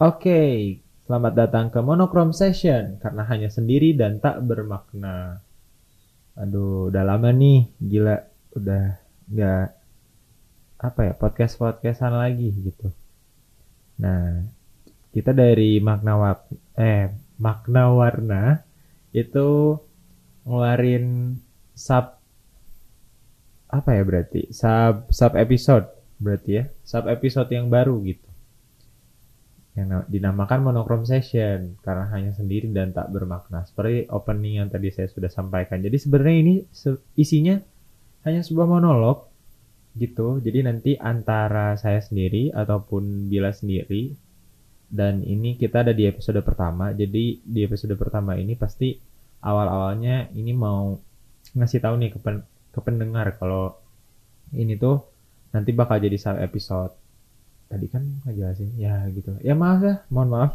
Oke, selamat datang ke Monochrome Session karena hanya sendiri dan tak bermakna. Aduh, udah lama nih, gila, udah nggak apa ya podcast podcastan lagi gitu. Nah, kita dari makna wak eh makna warna itu ngeluarin sub apa ya berarti sub sub episode berarti ya sub episode yang baru gitu yang dinamakan monochrome session karena hanya sendiri dan tak bermakna. Seperti opening yang tadi saya sudah sampaikan. Jadi sebenarnya ini isinya hanya sebuah monolog gitu. Jadi nanti antara saya sendiri ataupun Bila sendiri dan ini kita ada di episode pertama. Jadi di episode pertama ini pasti awal-awalnya ini mau ngasih tahu nih ke, pen, ke pendengar kalau ini tuh nanti bakal jadi satu episode tadi kan ngejelasin ya gitu. Ya maaf ya mohon maaf.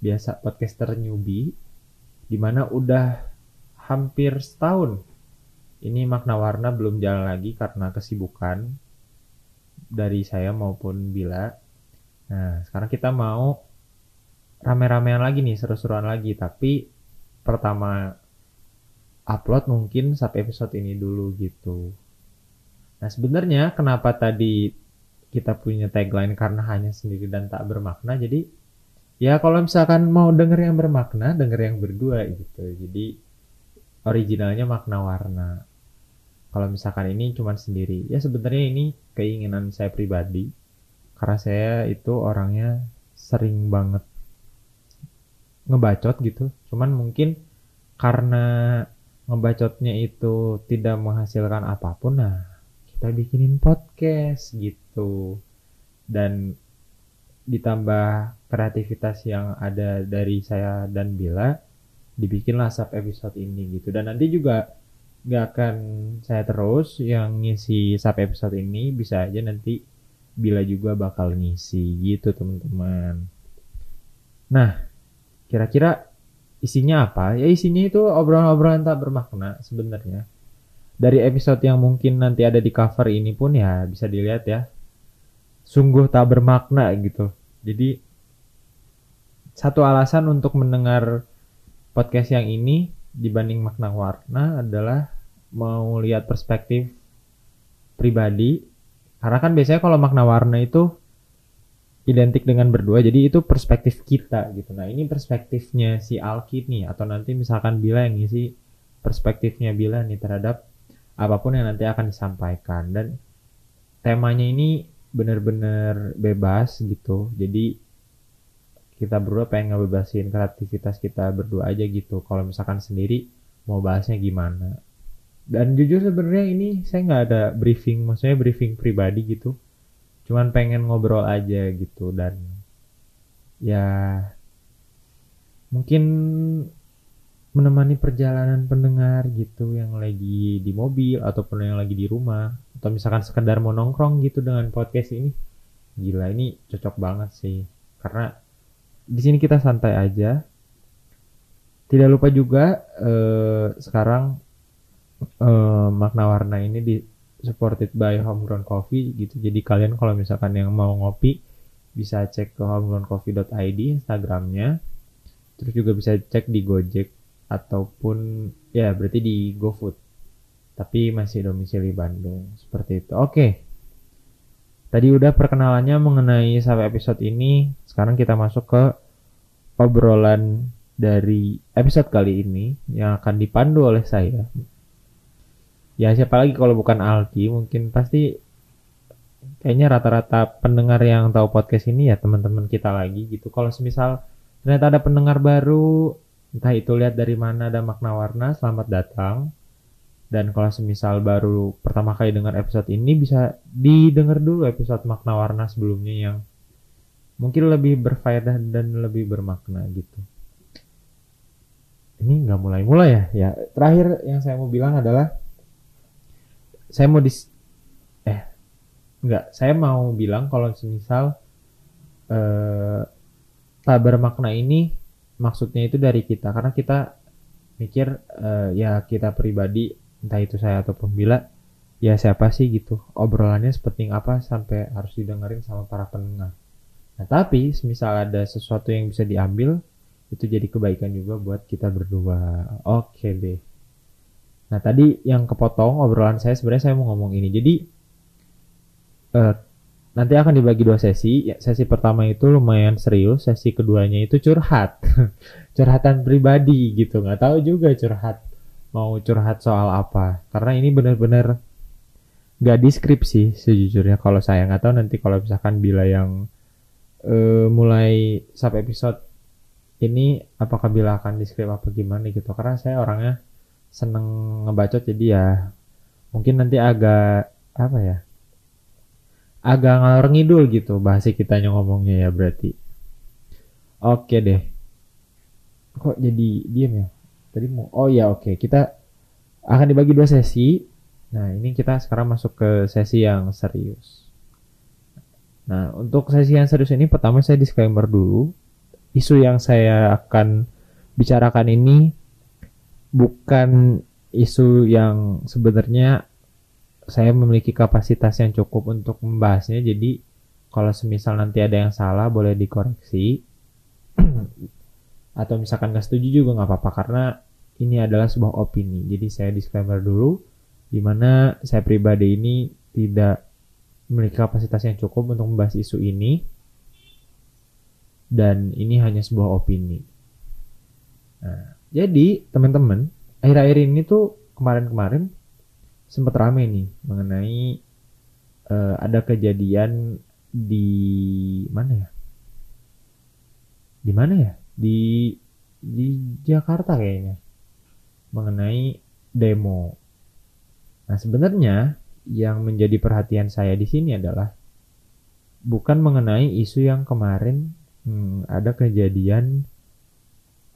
Biasa podcaster newbie di mana udah hampir setahun ini makna warna belum jalan lagi karena kesibukan dari saya maupun Bila. Nah sekarang kita mau rame-ramean lagi nih seru-seruan lagi. Tapi pertama upload mungkin sub episode ini dulu gitu. Nah sebenarnya kenapa tadi kita punya tagline karena hanya sendiri dan tak bermakna. Jadi ya kalau misalkan mau denger yang bermakna, denger yang berdua gitu. Jadi originalnya makna warna. Kalau misalkan ini cuma sendiri, ya sebenarnya ini keinginan saya pribadi. Karena saya itu orangnya sering banget ngebacot gitu. Cuman mungkin karena ngebacotnya itu tidak menghasilkan apa pun, nah kita bikinin podcast gitu dan ditambah kreativitas yang ada dari saya dan Bila dibikinlah sub episode ini gitu. Dan nanti juga gak akan saya terus yang ngisi sub episode ini bisa aja nanti Bila juga bakal ngisi gitu teman-teman. Nah kira-kira isinya apa? Ya isinya itu obrolan-obrolan tak bermakna sebenarnya. Dari episode yang mungkin nanti ada di cover ini pun ya bisa dilihat ya sungguh tak bermakna gitu. Jadi satu alasan untuk mendengar podcast yang ini dibanding makna warna adalah mau lihat perspektif pribadi. Karena kan biasanya kalau makna warna itu identik dengan berdua jadi itu perspektif kita gitu. Nah ini perspektifnya si Alki nih atau nanti misalkan Bila yang ngisi perspektifnya Bila nih terhadap apa pun yang nanti akan disampaikan. Dan temanya ini benar-benar bebas gitu. Jadi kita berdua pengen ngebebasin kreativitas kita berdua aja gitu. Kalau misalkan sendiri mau bahasnya gimana. Dan jujur sebenarnya ini saya nggak ada briefing maksudnya briefing pribadi gitu. Cuman pengen ngobrol aja gitu dan ya mungkin menemani perjalanan pendengar gitu yang lagi di mobil ataupun yang lagi di rumah atau misalkan sekedar mau nongkrong gitu dengan podcast ini. Gila ini cocok banget sih. Karena di sini kita santai aja. Tidak lupa juga eh, sekarang eh, makna warna ini di supported by homegrown coffee gitu. Jadi kalian kalau misalkan yang mau ngopi bisa cek ke homegrowncoffee.id instagramnya. Terus juga bisa cek di gojek ataupun ya berarti di GoFood tapi masih domisili Bandung seperti itu. Oke. Tadi udah perkenalannya mengenai sampai episode ini. Sekarang kita masuk ke obrolan dari episode kali ini yang akan dipandu oleh saya. Ya siapa lagi kalau bukan Alki mungkin pasti kayaknya rata-rata pendengar yang tahu podcast ini ya teman-teman kita lagi gitu. Kalau semisal ternyata ada pendengar baru Entah itu lihat dari mana ada makna warna, selamat datang. Dan kalau semisal baru pertama kali dengar episode ini bisa didengar dulu episode makna warna sebelumnya yang mungkin lebih berfaedah dan lebih bermakna gitu. Ini nggak mulai-mulai ya. Ya terakhir yang saya mau bilang adalah saya mau dis eh nggak saya mau bilang kalau semisal eh, tak bermakna ini maksudnya itu dari kita karena kita mikir uh, ya kita pribadi entah itu saya ataupun bila ya siapa sih gitu obrolannya seperti apa sampai harus didengerin sama para pendengar Nah, tapi semisal ada sesuatu yang bisa diambil, itu jadi kebaikan juga buat kita berdua. Oke deh. Nah, tadi yang kepotong obrolan saya sebenarnya saya mau ngomong ini. Jadi uh, nanti akan dibagi dua sesi. Ya, sesi pertama itu lumayan serius, sesi keduanya itu curhat. Curhatan pribadi gitu. Nggak tahu juga curhat mau curhat soal apa. Karena ini benar-benar gak deskripsi sejujurnya. Kalau saya nggak tahu nanti kalau misalkan bila yang uh, mulai sub episode ini apakah bila akan deskrip apa gimana gitu. Karena saya orangnya seneng ngebacot jadi ya mungkin nanti agak apa ya agak ngalor ngidul gitu bahasa kita ngomongnya ya berarti. Oke deh. Kok jadi diem ya tadi mau oh ya oke kita akan dibagi dua sesi Nah, ini kita sekarang masuk ke sesi yang serius. Nah, untuk sesi yang serius ini pertama saya disclaimer dulu. Isu yang saya akan bicarakan ini bukan isu yang sebenarnya saya memiliki kapasitas yang cukup untuk membahasnya. Jadi, kalau semisal nanti ada yang salah boleh dikoreksi. Atau misalkan nggak setuju juga nggak apa-apa karena ini adalah sebuah opini. Jadi saya disclaimer dulu di mana saya pribadi ini tidak memiliki kapasitas yang cukup untuk membahas isu ini dan ini hanya sebuah opini. Nah, jadi teman-teman, akhir-akhir ini tuh kemarin-kemarin sempat rame nih mengenai uh, ada kejadian di mana ya? Di mana ya? Di di Jakarta kayaknya mengenai demo Nah, sebenarnya yang menjadi perhatian saya di sini adalah bukan mengenai isu yang kemarin hmm, ada kejadian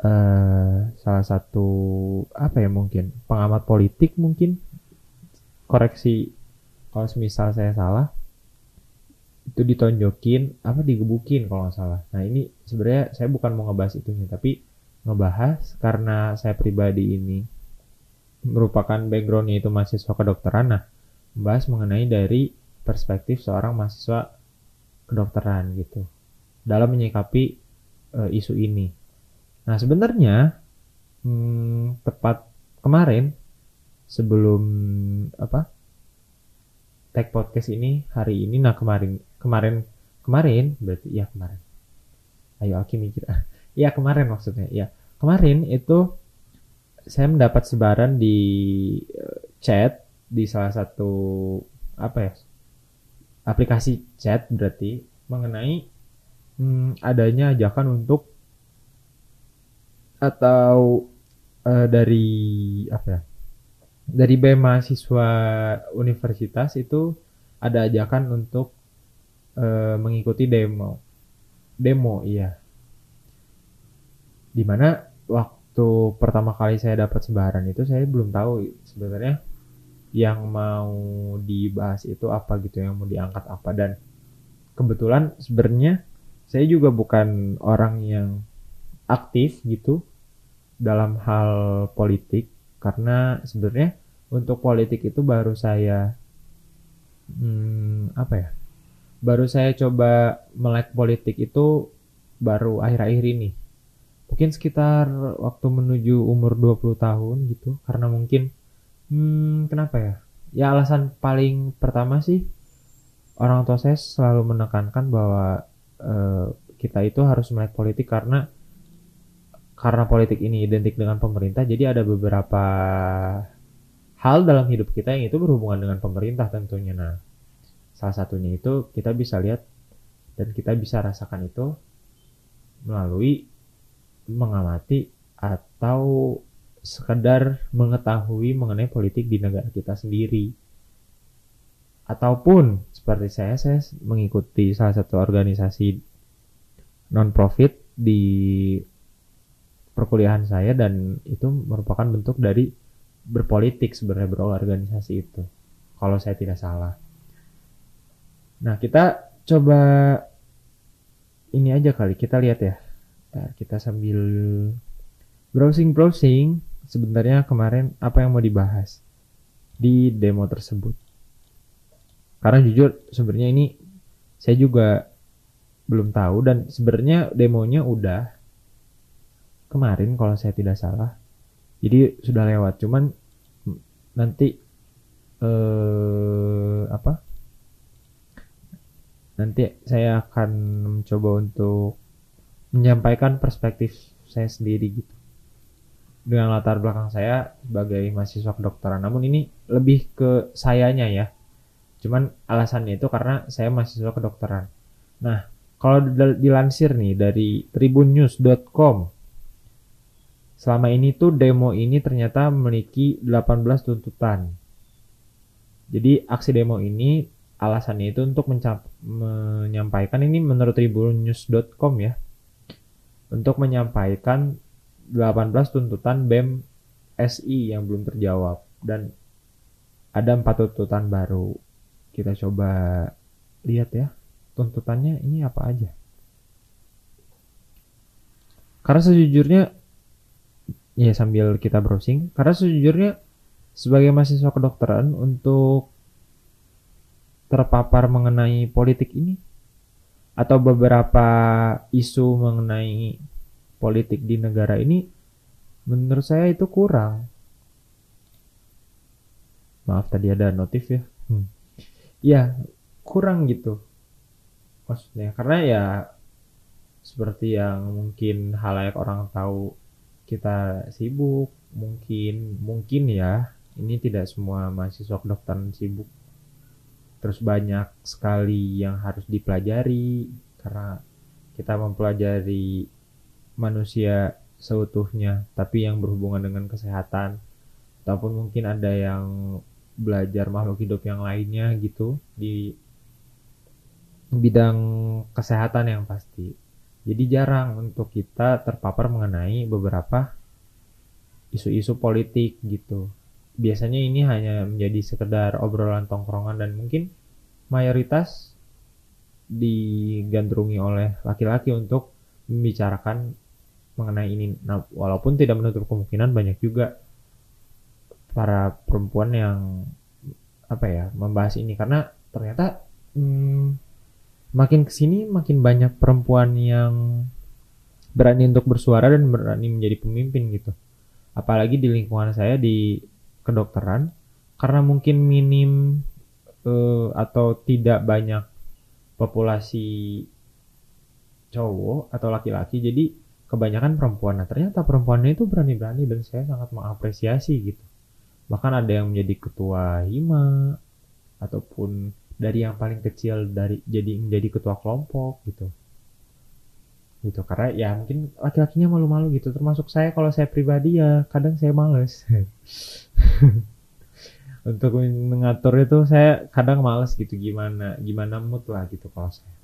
uh, salah satu apa ya mungkin pengamat politik mungkin koreksi kalau misal saya salah itu ditonjokin apa digebukin kalau nggak salah. Nah ini sebenarnya saya bukan mau ngebahas itunya tapi ngebahas karena saya pribadi ini merupakan backgroundnya itu mahasiswa kedokteran. Nah, membahas mengenai dari perspektif seorang mahasiswa kedokteran gitu dalam menyikapi uh, isu ini. Nah, sebenarnya hmm, tepat kemarin sebelum apa tag podcast ini hari ini nah kemarin kemarin kemarin berarti ya kemarin ayo Aki mikir ya kemarin maksudnya ya kemarin itu saya mendapat sebaran di uh, chat di salah satu apa ya aplikasi chat berarti mengenai hmm, adanya ajakan untuk atau uh, dari apa ya dari BEM mahasiswa universitas itu ada ajakan untuk uh, mengikuti demo. Demo iya di mana waktu pertama kali saya dapat sebaran itu saya belum tahu sebenarnya yang mau dibahas itu apa gitu yang mau diangkat apa. Dan kebetulan sebenarnya saya juga bukan orang yang aktif gitu dalam hal politik karena sebenarnya untuk politik itu baru saya hmm, apa ya baru saya coba melek politik itu baru akhir-akhir ini mungkin sekitar waktu menuju umur 20 tahun gitu karena mungkin hmm, kenapa ya? Ya alasan paling pertama sih orang tua saya selalu menekankan bahwa uh, kita itu harus melek politik karena karena politik ini identik dengan pemerintah jadi ada beberapa hal dalam hidup kita yang itu berhubungan dengan pemerintah tentunya. Nah salah satunya itu kita bisa lihat dan kita bisa rasakan itu melalui mengamati atau sekedar mengetahui mengenai politik di negara kita sendiri. Ataupun seperti saya, saya mengikuti salah satu organisasi non-profit di perkuliahan saya dan itu merupakan bentuk dari berpolitik sebenarnya berorganisasi itu. Kalau saya tidak salah. Nah, kita coba ini aja kali kita lihat ya Bentar, kita sambil browsing-browsing sebenarnya kemarin apa yang mau dibahas di demo tersebut. Karena jujur sebenarnya ini saya juga belum tahu dan sebenarnya demonya udah kemarin kalau saya tidak salah jadi sudah lewat cuman nanti eh apa nanti saya akan mencoba untuk menyampaikan perspektif saya sendiri gitu. Dengan latar belakang saya sebagai mahasiswa kedokteran. Namun ini lebih ke sayanya ya. Cuman alasannya itu karena saya mahasiswa kedokteran. Nah kalau dilansir nih dari tribunnews.com selama ini tuh demo ini ternyata memiliki 18 tuntutan. Jadi aksi demo ini alasannya itu untuk menyampaikan ini menurut tribunnews.com ya. Untuk menyampaikan 18 tuntutan BEM SI yang belum terjawab dan ada empat tuntutan baru. Kita coba lihat ya tuntutannya ini apa aja. Karena sejujurnya ya sambil kita browsing, karena sejujurnya sebagai mahasiswa kedokteran untuk terpapar mengenai politik ini atau beberapa isu mengenai politik di negara ini menurut saya itu kurang. Maaf tadi ada notif ya? Hmm. ya kurang gitu. Maksudnya karena ya seperti yang mungkin halayak orang tahu kita sibuk mungkin mungkin ya ini tidak semua mahasiswa kedokteran sibuk terus banyak sekali yang harus dipelajari karena kita mempelajari manusia seutuhnya tapi yang berhubungan dengan kesehatan. Ataupun mungkin ada yang belajar makhluk hidup yang lainnya gitu di bidang kesehatan yang pasti. Jadi jarang untuk kita terpapar mengenai beberapa isu-isu politik gitu biasanya ini hanya menjadi sekedar obrolan tongkrongan dan mungkin mayoritas digandrungi oleh laki-laki untuk membicarakan mengenai ini. Nah, walaupun tidak menutup kemungkinan banyak juga para perempuan yang apa ya membahas ini karena ternyata hmm, makin ke sini makin banyak perempuan yang berani untuk bersuara dan berani menjadi pemimpin gitu. Apalagi di lingkungan saya di kedokteran karena mungkin minim uh, atau tidak banyak populasi cowok atau laki-laki jadi kebanyakan perempuan. Nah ternyata perempuannya itu berani-berani dan saya sangat mengapresiasi gitu. Bahkan ada yang menjadi ketua hima ataupun dari yang paling kecil dari jadi menjadi ketua kelompok gitu gitu karena ya mungkin laki-lakinya malu-malu gitu termasuk saya kalau saya pribadi ya kadang saya males untuk mengatur itu saya kadang males gitu gimana gimana mood lah gitu kalau saya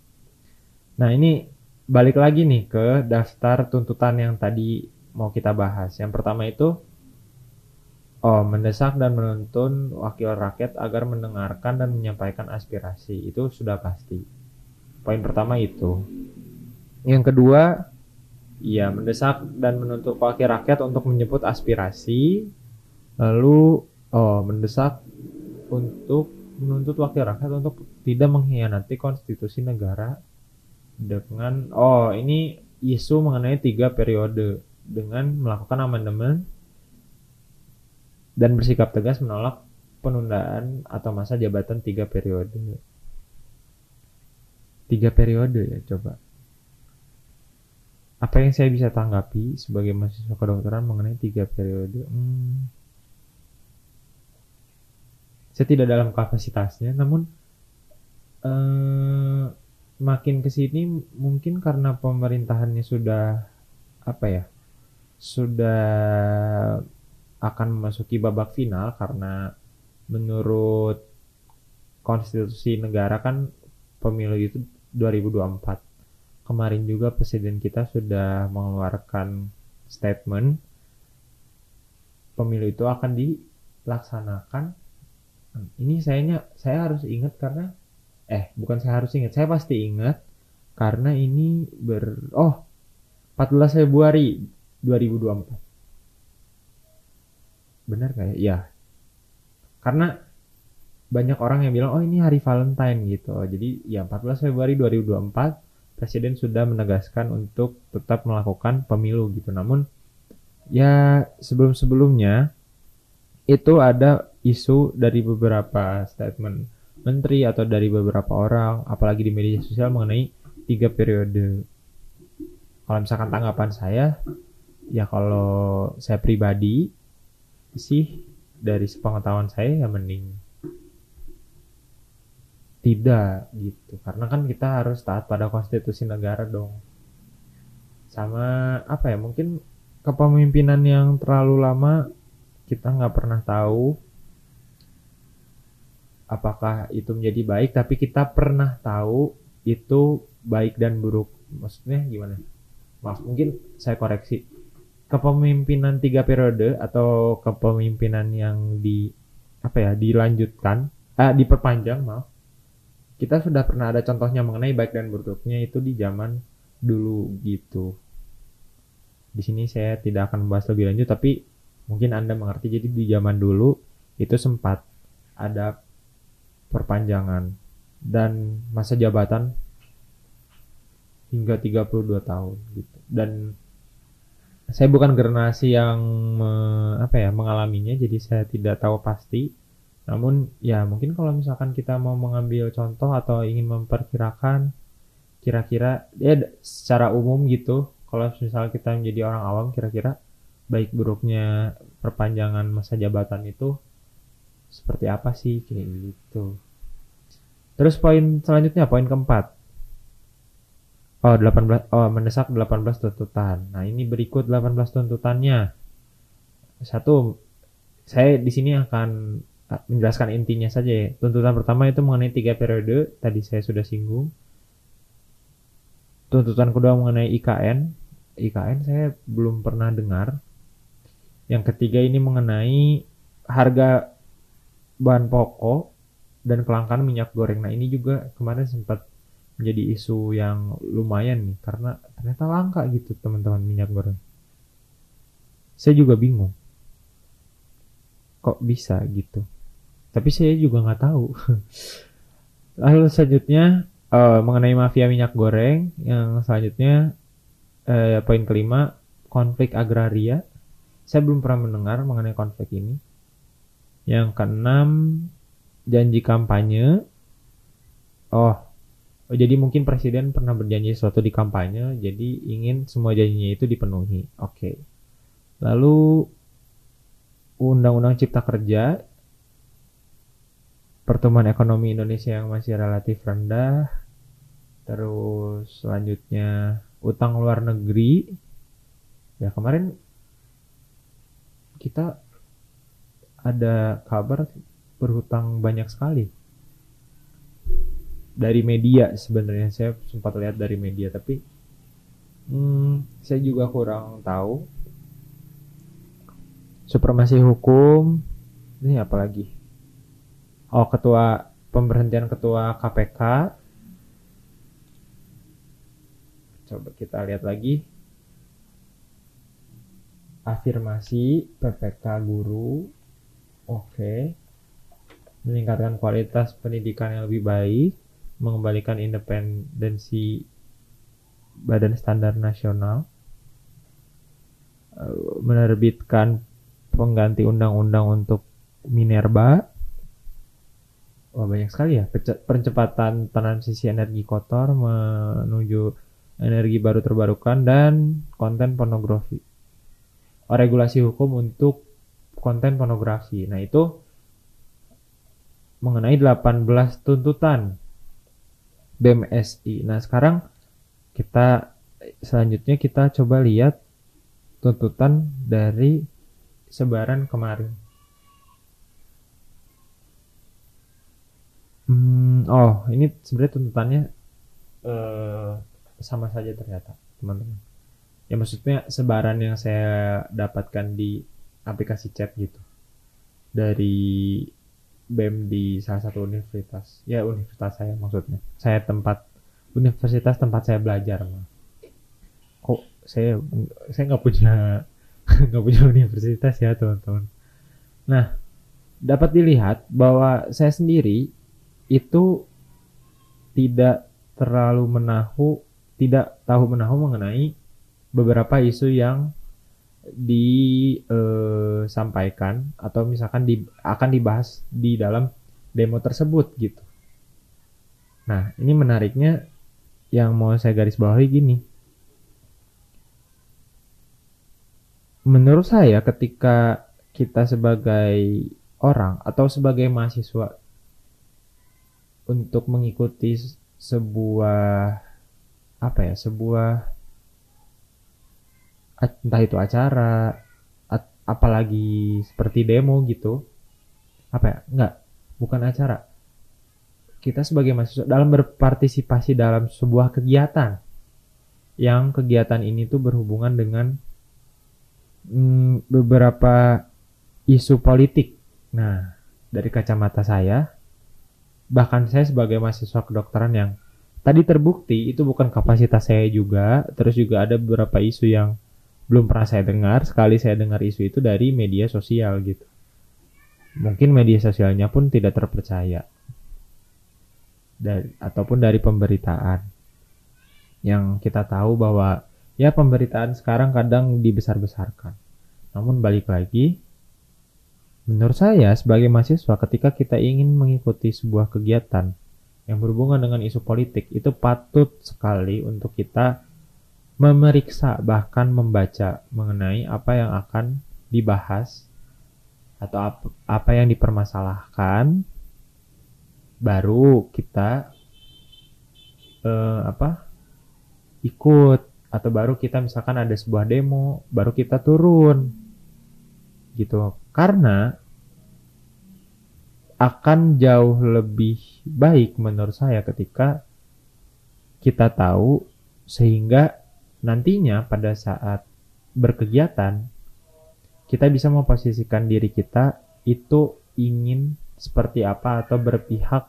nah ini balik lagi nih ke daftar tuntutan yang tadi mau kita bahas yang pertama itu Oh, mendesak dan menuntun wakil rakyat agar mendengarkan dan menyampaikan aspirasi. Itu sudah pasti. Poin pertama itu. Yang kedua, ya mendesak dan menuntut wakil rakyat untuk menyebut aspirasi, lalu oh mendesak untuk menuntut wakil rakyat untuk tidak mengkhianati konstitusi negara dengan oh ini isu mengenai tiga periode dengan melakukan amandemen dan bersikap tegas menolak penundaan atau masa jabatan tiga periode. Tiga periode ya coba apa yang saya bisa tanggapi sebagai mahasiswa kedokteran mengenai tiga periode? Hmm, saya tidak dalam kapasitasnya, namun eh, makin ke sini mungkin karena pemerintahannya sudah apa ya, sudah akan memasuki babak final karena menurut konstitusi negara kan pemilu itu 2024 kemarin juga presiden kita sudah mengeluarkan statement pemilu itu akan dilaksanakan. Ini sayanya saya harus ingat karena eh bukan saya harus ingat, saya pasti ingat karena ini ber oh 14 Februari 2024. Benar gak ya? Ya. Karena banyak orang yang bilang oh ini hari Valentine gitu. Jadi ya 14 Februari 2024 presiden sudah menegaskan untuk tetap melakukan pemilu gitu. Namun ya sebelum-sebelumnya itu ada isu dari beberapa statement menteri atau dari beberapa orang, apalagi di media sosial mengenai tiga periode. Kalau misalkan tanggapan saya, ya kalau saya pribadi sih dari sepengetahuan saya ya mending tidak gitu. Karena kan kita harus taat pada konstitusi negara dong. Sama apa ya mungkin kepemimpinan yang terlalu lama kita nggak pernah tahu apakah itu menjadi baik tapi kita pernah tahu itu baik dan buruk. Maksudnya gimana? Maaf mungkin saya koreksi. Kepemimpinan tiga periode atau kepemimpinan yang di apa ya dilanjutkan eh, diperpanjang maaf kita sudah pernah ada contohnya mengenai baik dan buruknya itu di zaman dulu gitu di sini saya tidak akan membahas lebih lanjut tapi mungkin Anda mengerti jadi di zaman dulu itu sempat ada perpanjangan dan masa jabatan hingga 32 tahun gitu. Dan saya bukan generasi yang me, apa ya mengalaminya jadi saya tidak tahu pasti. Namun ya mungkin kalau misalkan kita mau mengambil contoh atau ingin memperkirakan kira-kira ya secara umum gitu kalau misalnya kita menjadi orang awam kira-kira baik buruknya perpanjangan masa jabatan itu seperti apa sih kayak gitu. Terus poin selanjutnya poin keempat. Oh, 18 oh mendesak 18 tuntutan. Nah, ini berikut 18 tuntutannya. Satu saya di sini akan menjelaskan intinya saja ya. Tuntutan pertama itu mengenai tiga periode, tadi saya sudah singgung. Tuntutan kedua mengenai IKN. IKN saya belum pernah dengar. Yang ketiga ini mengenai harga bahan pokok dan kelangkaan minyak goreng. Nah, ini juga kemarin sempat menjadi isu yang lumayan nih karena ternyata langka gitu teman-teman minyak goreng. Saya juga bingung. Kok bisa gitu? Tapi saya juga nggak tahu. Lalu selanjutnya uh, mengenai mafia minyak goreng yang selanjutnya uh, poin kelima konflik agraria. Saya belum pernah mendengar mengenai konflik ini. Yang keenam janji kampanye. Oh, Oh, jadi mungkin presiden pernah berjanji sesuatu di kampanye, jadi ingin semua janjinya itu dipenuhi. Oke. Okay. Lalu Undang-Undang Cipta Kerja, pertumbuhan ekonomi Indonesia yang masih relatif rendah, terus selanjutnya utang luar negeri. Ya kemarin kita ada kabar berhutang banyak sekali. Dari media sebenarnya. Saya sempat lihat dari media tapi hmm, saya juga kurang tahu. Supremasi hukum ini apa lagi oh ketua pemberhentian ketua KPK coba kita lihat lagi. Afirmasi PPK guru. Oke. Meningkatkan kualitas pendidikan yang lebih baik mengembalikan independensi Badan Standar Nasional, eh, menerbitkan pengganti undang-undang untuk Minerba. Wah banyak sekali ya percepatan transisi energi kotor menuju energi baru terbarukan dan konten pornografi. Oh, regulasi hukum untuk konten pornografi. Nah itu mengenai 18 tuntutan BMSI. Nah, sekarang kita selanjutnya kita coba lihat tuntutan dari sebaran kemarin. Hmm, oh, ini sebenarnya tuntutannya uh, sama saja ternyata, teman-teman. Ya maksudnya sebaran yang saya dapatkan di aplikasi chat gitu. Dari BEM di salah satu universitas. Ya universitas saya maksudnya. Saya tempat universitas tempat saya belajar. Kok saya saya nggak punya nggak punya universitas ya teman-teman. Nah dapat dilihat bahwa saya sendiri itu tidak terlalu menahu tidak tahu menahu mengenai beberapa isu yang disampaikan atau misalkan di, akan dibahas di dalam demo tersebut gitu. Nah, ini menariknya yang mau saya garis bawahi gini. Menurut saya ketika kita sebagai orang atau sebagai mahasiswa untuk mengikuti sebuah apa ya, sebuah entah itu acara apalagi seperti demo gitu. Apa ya enggak bukan acara. Kita sebagai mahasiswa dalam berpartisipasi dalam sebuah kegiatan. Yang kegiatan ini tuh berhubungan dengan mm, beberapa isu politik. Nah dari kacamata saya bahkan saya sebagai mahasiswa kedokteran yang tadi terbukti itu bukan kapasitas saya juga. Terus juga ada beberapa isu yang belum pernah saya dengar. Sekali saya dengar isu itu dari media sosial gitu. Mungkin media sosialnya pun tidak terpercaya. Dari ataupun dari pemberitaan. Yang kita tahu bahwa ya pemberitaan sekarang kadang dibesar-besarkan. Namun balik lagi menurut saya sebagai mahasiswa ketika kita ingin mengikuti sebuah kegiatan yang berhubungan dengan isu politik itu patut sekali untuk kita memeriksa bahkan membaca mengenai apa yang akan dibahas atau apa, yang dipermasalahkan. Baru kita eh, apa ikut atau baru kita misalkan ada sebuah demo baru kita turun. Gitu karena akan jauh lebih baik menurut saya ketika kita tahu sehingga nantinya pada saat berkegiatan kita bisa memposisikan diri kita itu ingin seperti apa atau berpihak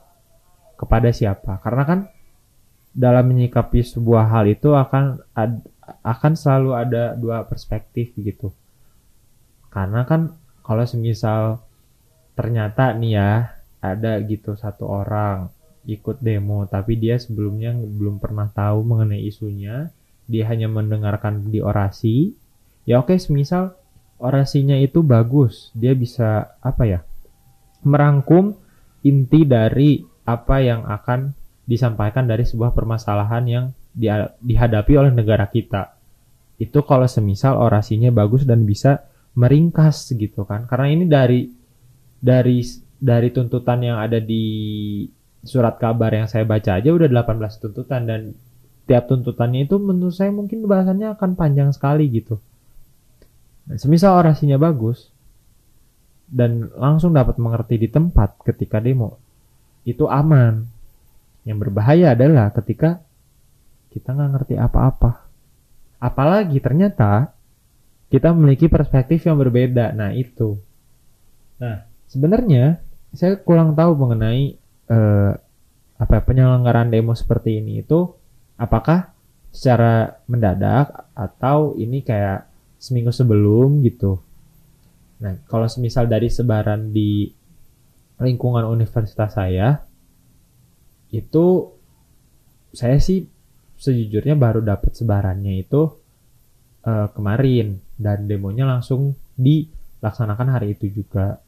kepada siapa. Karena kan dalam menyikapi sebuah hal itu akan ad, akan selalu ada dua perspektif gitu. Karena kan kalau semisal ternyata nih ya ada gitu satu orang ikut demo tapi dia sebelumnya belum pernah tahu mengenai isunya dia hanya mendengarkan di orasi, ya oke, semisal orasinya itu bagus, dia bisa apa ya? merangkum inti dari apa yang akan disampaikan dari sebuah permasalahan yang dihadapi oleh negara kita. Itu kalau semisal orasinya bagus dan bisa meringkas gitu kan. Karena ini dari dari dari tuntutan yang ada di surat kabar yang saya baca aja udah 18 tuntutan dan tiap tuntutannya itu menurut saya mungkin bahasannya akan panjang sekali gitu. Dan semisal orasinya bagus dan langsung dapat mengerti di tempat ketika demo, itu aman. Yang berbahaya adalah ketika kita nggak ngerti apa-apa. Apalagi ternyata kita memiliki perspektif yang berbeda. Nah itu. Nah sebenarnya saya kurang tahu mengenai eh, apa penyelenggaraan demo seperti ini itu apakah secara mendadak atau ini kayak seminggu sebelum gitu. Nah, kalau semisal dari sebaran di lingkungan universitas saya, itu saya sih sejujurnya baru dapat sebarannya itu uh, kemarin dan demonya langsung dilaksanakan hari itu juga.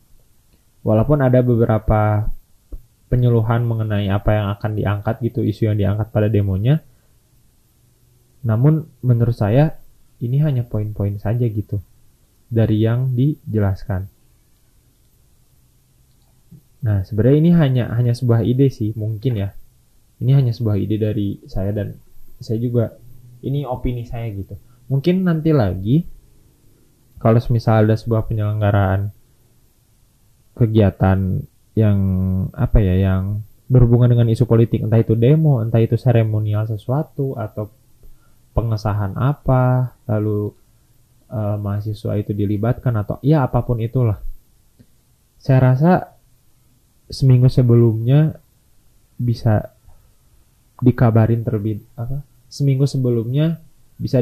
Walaupun ada beberapa penyuluhan mengenai apa yang akan diangkat gitu, isu yang diangkat pada demonya, namun menurut saya ini hanya poin-poin saja gitu dari yang dijelaskan. Nah, sebenarnya ini hanya hanya sebuah ide sih, mungkin ya. Ini hanya sebuah ide dari saya dan saya juga ini opini saya gitu. Mungkin nanti lagi kalau misal ada sebuah penyelenggaraan kegiatan yang apa ya yang berhubungan dengan isu politik entah itu demo, entah itu seremonial sesuatu atau pengesahan apa, lalu uh, mahasiswa itu dilibatkan atau ya apa pun itulah. Saya rasa seminggu sebelumnya bisa dikabarin terlebih apa? Seminggu sebelumnya bisa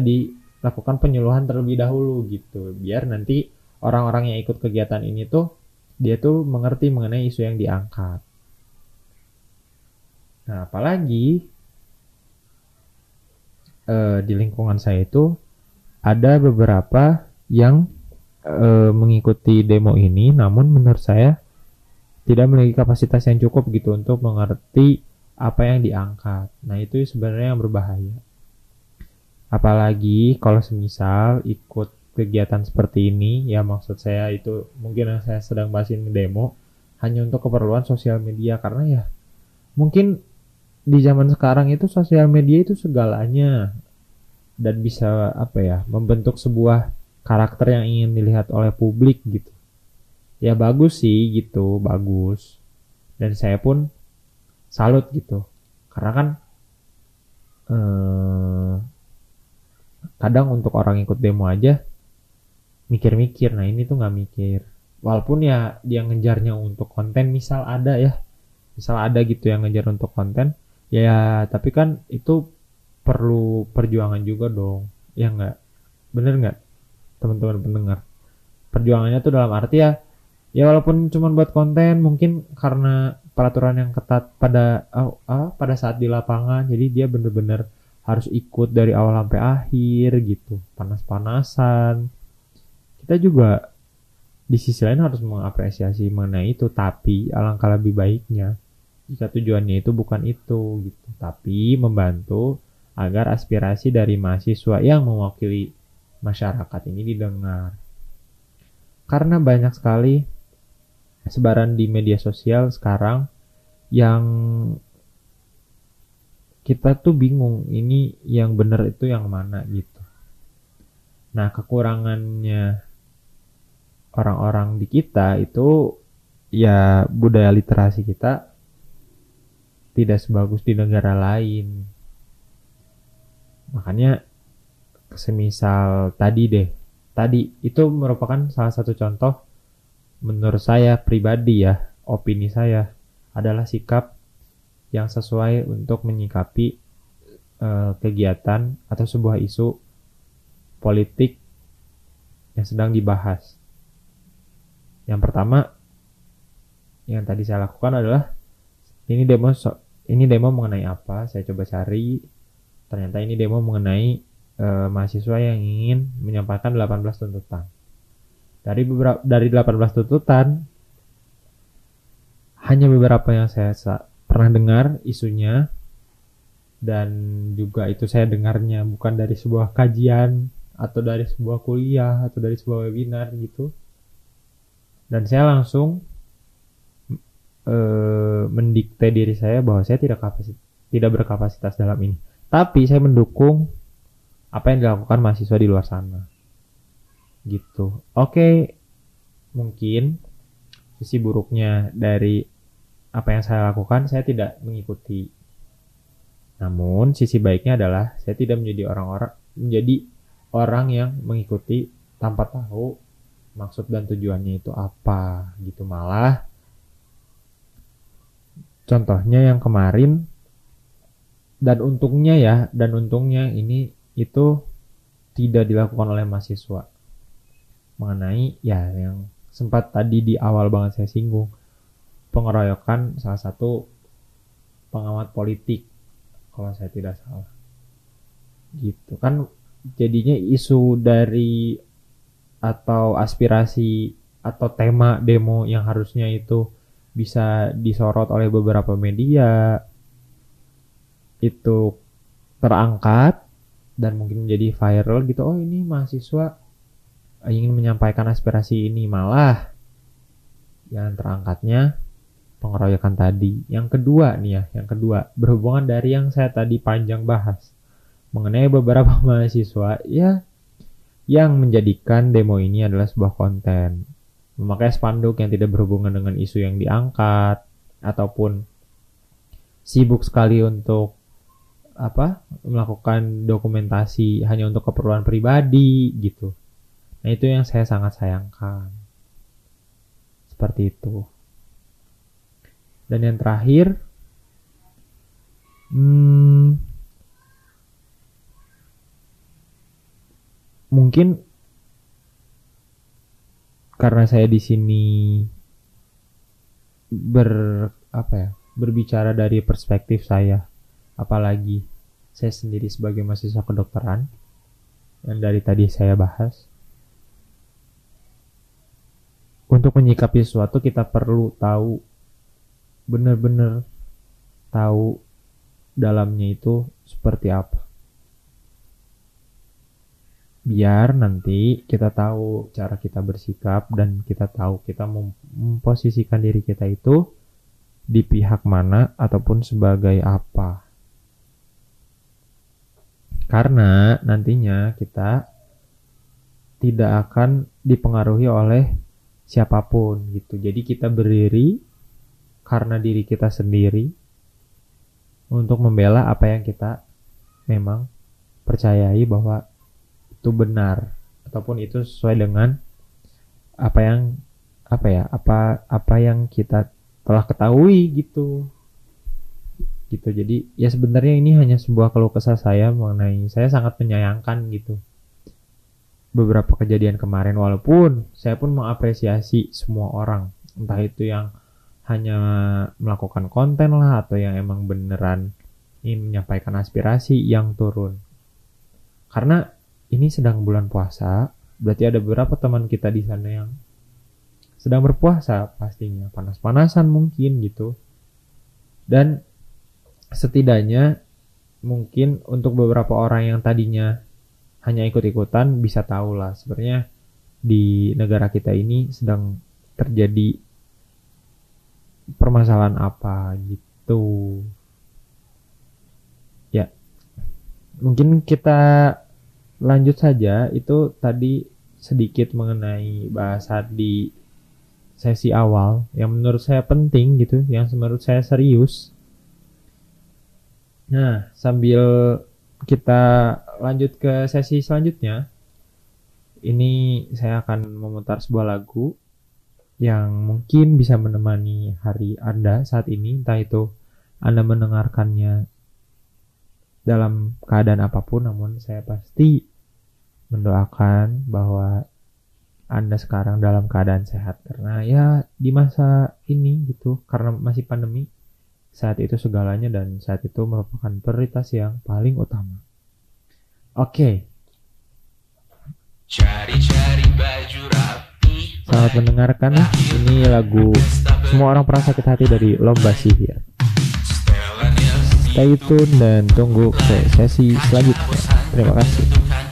dilakukan penyuluhan terlebih dahulu gitu, biar nanti orang-orang yang ikut kegiatan ini tuh dia tuh mengerti mengenai isu yang diangkat. Nah, apalagi uh, di lingkungan saya itu ada beberapa yang uh, mengikuti demo ini, namun menurut saya tidak memiliki kapasitas yang cukup gitu untuk mengerti apa yang diangkat. Nah itu sebenarnya yang berbahaya. Apalagi kalau semisal ikut kegiatan seperti ini, ya maksud saya itu mungkin yang saya sedang bahas ini demo hanya untuk keperluan sosial media. Karena ya mungkin di zaman sekarang itu sosial media itu segalanya. Dan bisa apa ya membentuk sebuah karakter yang ingin dilihat oleh publik gitu. Ya bagus sih gitu bagus. Dan saya pun salut gitu. Karena kan eh, kadang untuk orang ikut demo aja mikir-mikir. Nah ini tuh nggak mikir. Walaupun ya dia ngejarnya untuk konten misal ada ya. Misal ada gitu yang ngejar untuk konten. Ya tapi kan itu perlu perjuangan juga dong. Ya nggak? Bener nggak teman-teman pendengar? Perjuangannya tuh dalam arti ya ya walaupun cuma buat konten mungkin karena peraturan yang ketat pada oh, ah, pada saat di lapangan jadi dia bener-bener harus ikut dari awal sampai akhir gitu. Panas-panasan. Kita juga di sisi lain harus mengapresiasi mengenai itu tapi alangkah lebih baiknya. Jika tujuannya itu bukan itu gitu. Tapi membantu agar aspirasi dari mahasiswa yang mewakili masyarakat ini didengar. Karena banyak sekali sebaran di media sosial sekarang yang kita tuh bingung ini yang benar itu yang mana gitu nah kekurangannya orang-orang di kita itu ya budaya literasi kita tidak sebagus di negara lain. Makanya semisal tadi deh, tadi itu merupakan salah satu contoh menurut saya pribadi ya, opini saya adalah sikap yang sesuai untuk menyikapi uh, kegiatan atau sebuah isu politik yang sedang dibahas. Yang pertama yang tadi saya lakukan adalah ini demo so, ini demo mengenai apa? Saya coba cari. Ternyata ini demo mengenai e, mahasiswa yang ingin menyampaikan 18 tuntutan. Dari beberapa dari 18 tuntutan hanya beberapa yang saya pernah dengar isunya dan juga itu saya dengarnya bukan dari sebuah kajian atau dari sebuah kuliah atau dari sebuah webinar gitu. Dan saya langsung e, mendikte diri saya bahwa saya tidak kapasitas tidak berkapasitas dalam ini. Tapi saya mendukung apa yang dilakukan mahasiswa di luar sana. Gitu. Oke mungkin sisi buruknya dari apa yang saya lakukan saya tidak mengikuti. Namun sisi baiknya adalah saya tidak menjadi orang-orang menjadi orang yang mengikuti tanpa tahu maksud dan tujuannya itu apa gitu. Malah contohnya yang kemarin dan untungnya ya dan untungnya ini itu tidak dilakukan oleh mahasiswa. Mengenai ya yang sempat tadi di awal banget saya singgung pengeroyokan salah satu pengamat politik kalau saya tidak salah. Gitu. Kan jadinya isu dari atau aspirasi atau tema demo yang harusnya itu bisa disorot oleh beberapa media itu terangkat dan mungkin menjadi viral gitu. Oh ini mahasiswa ingin menyampaikan aspirasi ini malah. Yang terangkatnya pengeroyokan tadi yang kedua nih ya yang kedua berhubungan dari yang saya tadi panjang bahas mengenai beberapa mahasiswa ya yang menjadikan demo ini adalah sebuah konten. Memakai spanduk yang tidak berhubungan dengan isu yang diangkat ataupun sibuk sekali untuk apa melakukan dokumentasi hanya untuk keperluan pribadi gitu. Nah itu yang saya sangat sayangkan. Seperti itu. Dan yang terakhir, hmm, mungkin karena saya di sini ber apa ya berbicara dari perspektif saya apalagi saya sendiri sebagai mahasiswa kedokteran yang dari tadi saya bahas untuk menyikapi sesuatu kita perlu tahu benar-benar tahu dalamnya itu seperti apa biar nanti kita tahu cara kita bersikap dan kita tahu kita memposisikan diri kita itu di pihak mana ataupun sebagai apa. Karena nantinya kita tidak akan dipengaruhi oleh siapa pun gitu. Jadi kita berdiri karena diri kita sendiri untuk membela apa yang kita memang percayai bahwa itu benar ataupun itu sesuai dengan apa yang apa ya apa apa yang kita telah ketahui gitu. Gitu. Jadi ya sebenarnya ini hanya sebuah keluh kesah saya mengenai saya sangat menyayangkan gitu. Beberapa kejadian kemarin walaupun saya pun mengapresiasi semua orang entah itu yang hanya melakukan konten lah atau yang emang beneran ingin menyampaikan aspirasi yang turun. Karena ini sedang bulan puasa, berarti ada beberapa teman kita di sana yang sedang berpuasa pastinya, panas-panasan mungkin gitu. Dan setidaknya mungkin untuk beberapa orang yang tadinya hanya ikut-ikutan bisa tahu lah. Sebenarnya di negara kita ini sedang terjadi permasalahan apa gitu. Ya. Mungkin kita lanjut saja itu tadi sedikit mengenai bahasa di sesi awal yang menurut saya penting gitu, yang menurut saya serius. Nah, sambil kita lanjut ke sesi selanjutnya, ini saya akan memutar sebuah lagu yang mungkin bisa menemani hari Anda saat ini, entah itu Anda mendengarkannya dalam keadaan apa pun, namun saya pasti mendoakan bahwa Anda sekarang dalam keadaan sehat karena ya di masa ini gitu karena masih pandemi saat itu segalanya dan saat itu merupakan prioritas yang paling utama. Oke. Okay. Selamat mendengarkan ini lagu semua orang pernah sakit hati dari Lomba Sihir. Stay tune dan tunggu sesi selanjutnya. Terima kasih.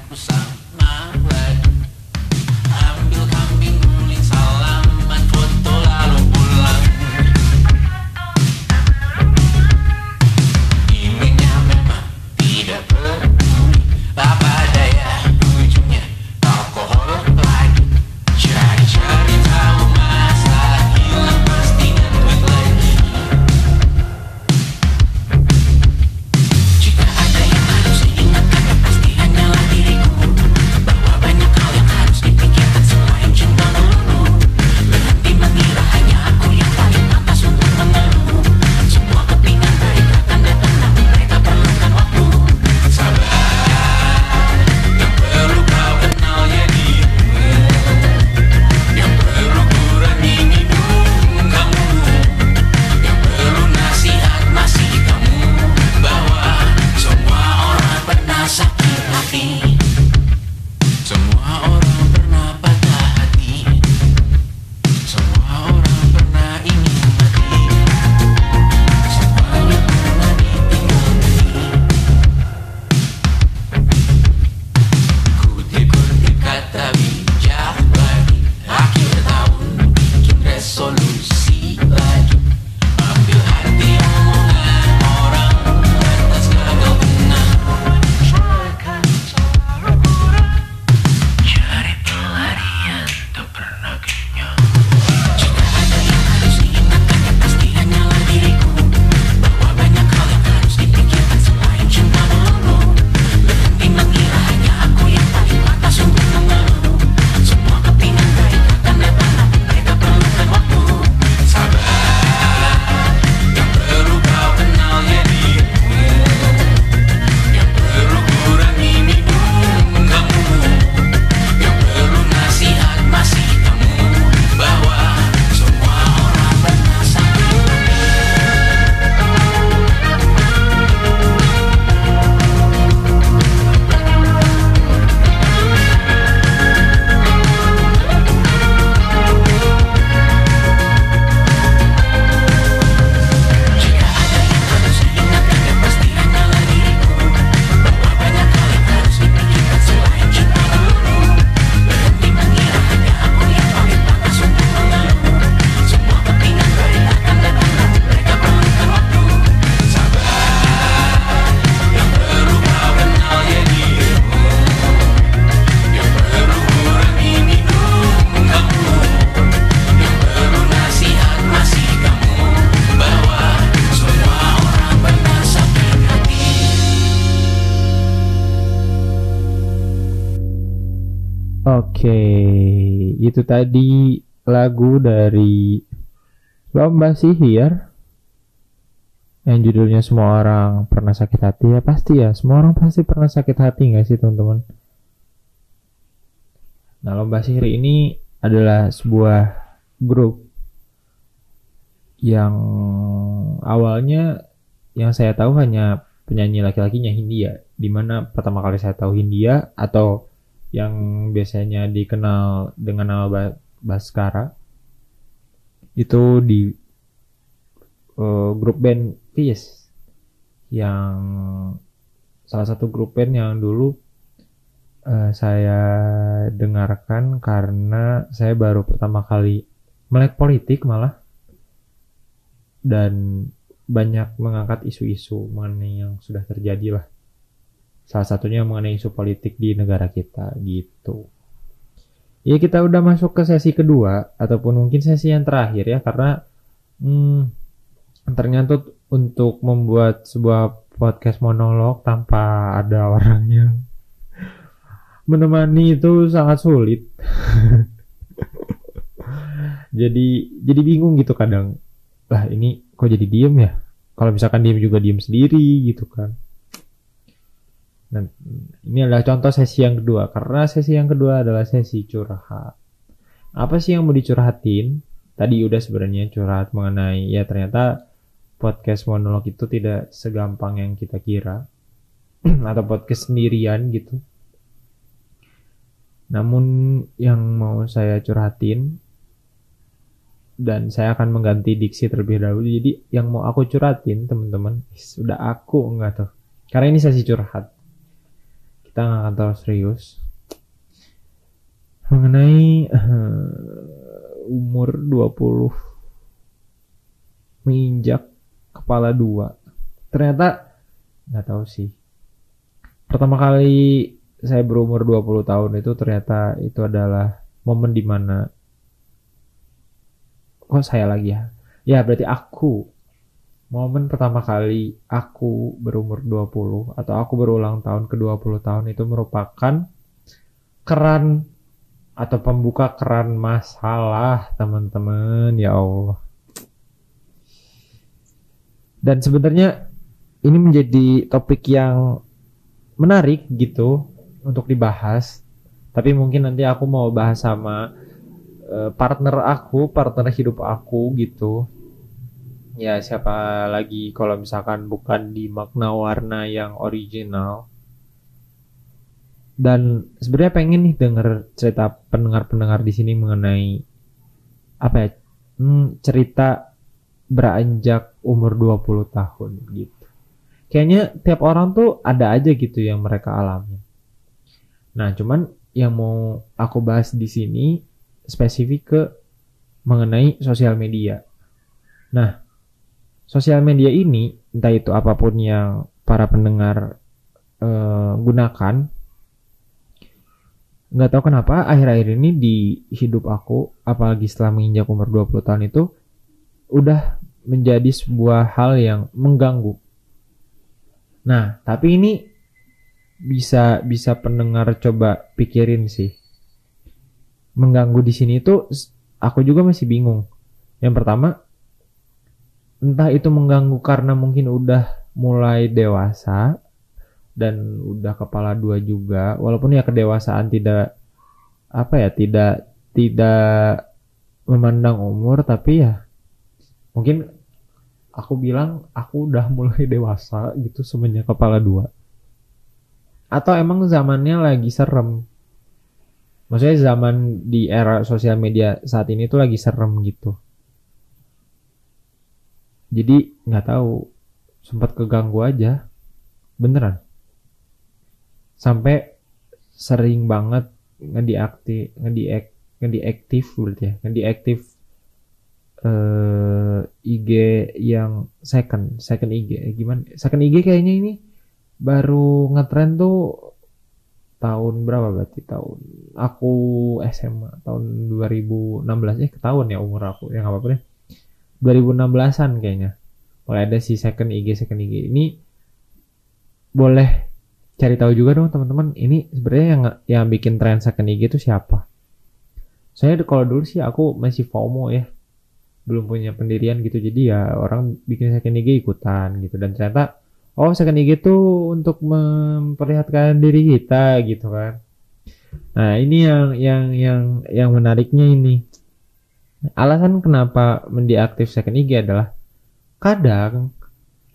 Oke, itu tadi lagu dari Lomba Sihir yang judulnya semua orang pernah sakit hati. Ya pasti ya semua orang pasti pernah sakit hati nggak sih teman-teman? Nah lomba sihir ini adalah sebuah grup yang awalnya yang saya tahu hanya penyanyi laki-lakinya Hindia di mana pertama kali saya tahu Hindia atau yang biasanya dikenal dengan nama Baskara itu di uh, grup band Fish yang salah satu grup band yang dulu uh, saya dengarkan karena saya baru pertama kali melek politik malah dan banyak mengangkat isu-isu mengenai yang sudah terjadi lah salah satunya mengenai isu politik di negara kita gitu ya kita udah masuk ke sesi kedua ataupun mungkin sesi yang terakhir ya karena hmm, ternyata untuk membuat sebuah podcast monolog tanpa ada orang yang menemani itu sangat sulit. jadi jadi bingung gitu kadang. Lah ini kok jadi diem ya? Kalau misalkan diem juga diem sendiri gitu kan. Nah, ini adalah contoh sesi yang kedua karena sesi yang kedua adalah sesi curhat. Apa sih yang mau dicurhatin? Tadi udah sebenarnya curhat mengenai ya ternyata podcast monolog itu tidak segampang yang kita kira atau podcast sendirian gitu. Namun yang mau saya curhatin dan saya akan mengganti diksi terlebih dahulu. Jadi yang mau aku curhatin teman-teman sudah aku enggak tuh. Karena ini sesi curhat. Kita nggak tahu serius? Mengenai uh, umur 20 menginjak kepala dua. Ternyata nggak tahu sih. Pertama kali saya berumur 20 tahun itu ternyata itu adalah momen di mana kok saya lagi ya? Ya berarti aku momen pertama kali aku berumur 20 atau aku berulang tahun ke 20 tahun itu merupakan keran atau pembuka keran masalah teman-teman ya Allah dan sebenarnya ini menjadi topik yang menarik gitu untuk dibahas. Tapi mungkin nanti aku mau bahas sama uh, partner aku, partner hidup aku gitu. Ya siapa lagi kalau misalkan bukan di makna warna yang original. Dan sebenarnya pengen nih denger cerita pendengar-pendengar di sini mengenai apa ya? Hmm, cerita beranjak umur 20 tahun gitu. Kayaknya tiap orang tuh ada aja gitu yang mereka alami. Nah, cuman yang mau aku bahas di sini spesifik ke mengenai sosial media. Nah, sosial media ini entah itu apa pun yang para pendengar uh, gunakan nggak tahu kenapa akhir-akhir ini di hidup aku apalagi setelah menginjak umur 20 tahun itu udah menjadi sebuah hal yang mengganggu. Nah, tapi ini bisa bisa pendengar coba pikirin sih. Mengganggu di sini itu aku juga masih bingung. Yang pertama, entah itu mengganggu karena mungkin udah mulai dewasa dan udah kepala dua juga, walaupun ya kedewasaan tidak apa ya, tidak tidak memandang umur tapi ya mungkin aku bilang aku udah mulai dewasa gitu semenjak kepala dua. Atau emang zamannya lagi serem. Maksudnya zaman di era sosial media saat ini tuh lagi serem gitu jadi nggak tahu. Sempat keganggu aja. Beneran. Sampai sering banget ngediaktif ngediak ngediaktif berarti ya. Ngediaktif eh, IG yang second second IG eh, gimana? Second IG kayaknya ini baru ngetrend tuh tahun berapa berarti? Tahun aku SMA tahun 2016 eh ketahuan ya umur aku. Yang apa apa deh 2016an kayaknya. Mulai ada si second IG second IG ini boleh cari tahu juga dong teman-teman ini sebenarnya yang yang bikin tren second IG itu siapa? Saya kalau dulu sih aku masih FOMO ya. Belum punya pendirian gitu jadi ya orang bikin second IG ikutan gitu. Dan ternyata oh second IG itu untuk memperlihatkan diri kita gitu kan. Nah ini yang yang yang yang menariknya ini alasan kenapa mendeaktif second IG adalah kadang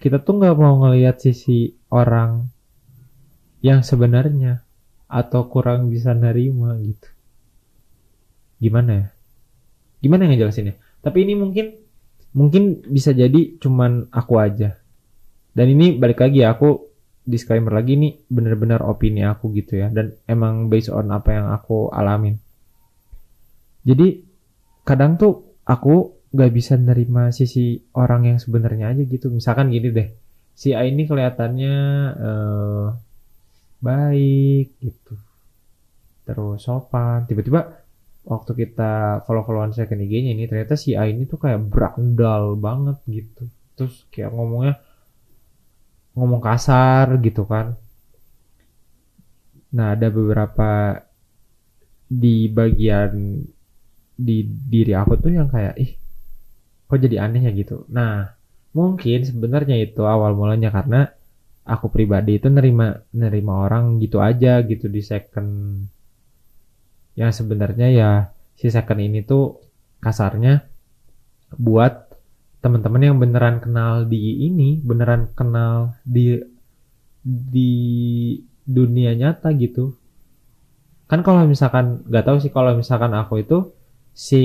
kita tuh nggak mau ngelihat sisi orang yang sebenarnya atau kurang bisa nerima gitu. Gimana ya? Gimana yang ngejelasinnya? Tapi ini mungkin mungkin bisa jadi cuman aku aja. Dan ini balik lagi ya, aku disclaimer lagi nih bener-bener opini aku gitu ya dan emang based on apa yang aku alamin. Jadi kadang tuh aku gak bisa nerima sisi orang yang sebenarnya aja gitu. Misalkan gini deh, si A ini kelihatannya uh, baik gitu. Terus sopan. Tiba-tiba waktu kita follow-followan second IG-nya ini ternyata si A ini tuh kayak brandal banget gitu. Terus kayak ngomongnya ngomong kasar gitu kan. Nah ada beberapa di bagian di diri aku tuh yang kayak ih kok jadi aneh ya? gitu. Nah mungkin sebenarnya itu awal mulanya karena aku pribadi itu nerima nerima orang gitu aja gitu di second. Yang sebenarnya ya si second ini tuh kasarnya buat teman-teman yang beneran kenal di ini beneran kenal di di dunia nyata gitu. Kan kalau misalkan nggak tahu sih kalau misalkan aku itu si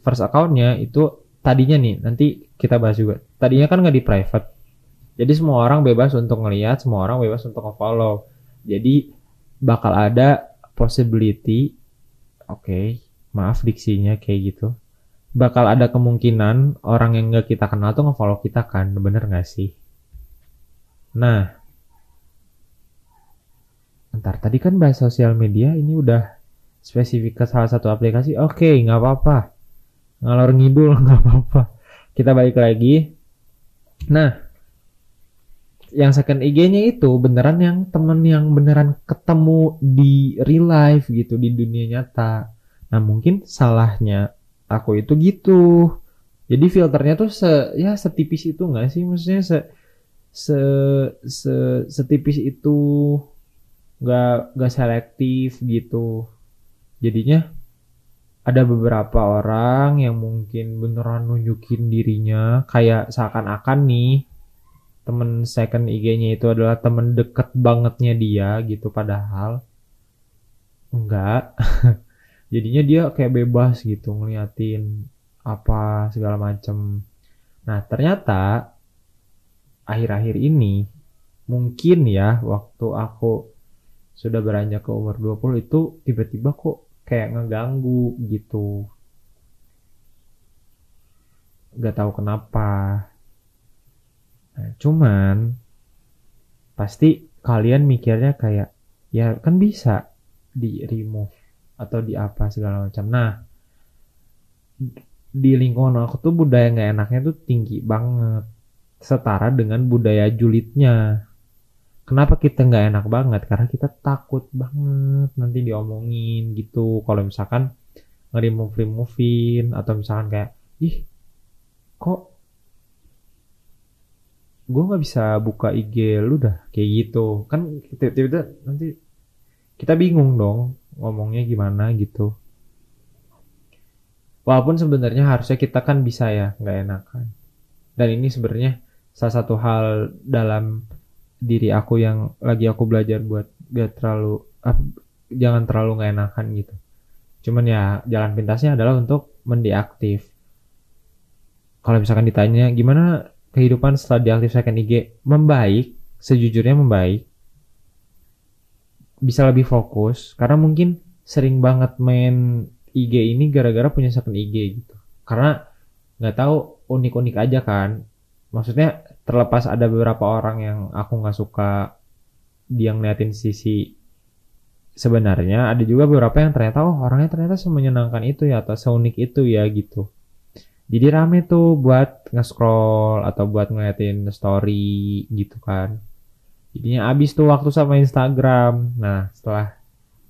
first accountnya itu tadinya nih nanti kita bahas juga tadinya kan nggak di private jadi semua orang bebas untuk ngelihat, semua orang bebas untuk nge-follow. Jadi bakal ada possibility, oke, okay, maaf diksinya kayak gitu. Bakal ada kemungkinan orang yang gak kita kenal tuh nge-follow kita kan, bener gak sih? Nah, ntar tadi kan bahas sosial media ini udah spesifik ke salah satu aplikasi, oke okay, nggak apa-apa, ngalor ngidul nggak apa-apa. Kita balik lagi. Nah, yang second IG-nya itu beneran yang temen yang beneran ketemu di real life gitu di dunia nyata. Nah mungkin salahnya aku itu gitu. Jadi filternya tuh se ya setipis itu nggak sih maksudnya se se se setipis itu nggak nggak selektif gitu. Jadinya ada beberapa orang yang mungkin beneran nunjukin dirinya kayak seakan-akan nih temen second IG-nya itu adalah temen deket bangetnya dia gitu padahal enggak. Jadinya dia kayak bebas gitu ngeliatin apa segala macem. Nah ternyata akhir-akhir ini mungkin ya waktu aku sudah beranjak ke umur 20 itu tiba-tiba kok kayak ngeganggu gitu nggak tahu kenapa Nah, cuman pasti kalian mikirnya kayak ya kan bisa di remove atau di apa segala macam. Nah, di lingkungan aku tuh budaya nggak enaknya tuh tinggi banget setara dengan budaya julidnya. Kenapa kita nggak enak banget? Karena kita takut banget nanti diomongin gitu. Kalau misalkan nge-remove removein atau misalkan kayak ih kok gue nggak bisa buka IG lu dah kayak gitu kan tiba-tiba nanti kita bingung dong ngomongnya gimana gitu walaupun sebenarnya harusnya kita kan bisa ya nggak enakan dan ini sebenarnya salah satu hal dalam diri aku yang lagi aku belajar buat gak terlalu ah, jangan terlalu nggak enakan gitu cuman ya jalan pintasnya adalah untuk mendeaktif kalau misalkan ditanya gimana kehidupan setelah diaktifkan IG membaik, sejujurnya membaik. Bisa lebih fokus karena mungkin sering banget main IG ini gara-gara punya second IG gitu. Karena nggak tahu unik-unik aja kan. Maksudnya terlepas ada beberapa orang yang aku nggak suka dia ngeliatin sisi sebenarnya ada juga beberapa yang ternyata oh orangnya ternyata semenyenangkan itu ya atau seunik itu ya gitu. Jadi rame tuh buat nge-scroll atau buat ngeliatin story gitu kan. Jadinya habis tuh waktu sama Instagram. Nah setelah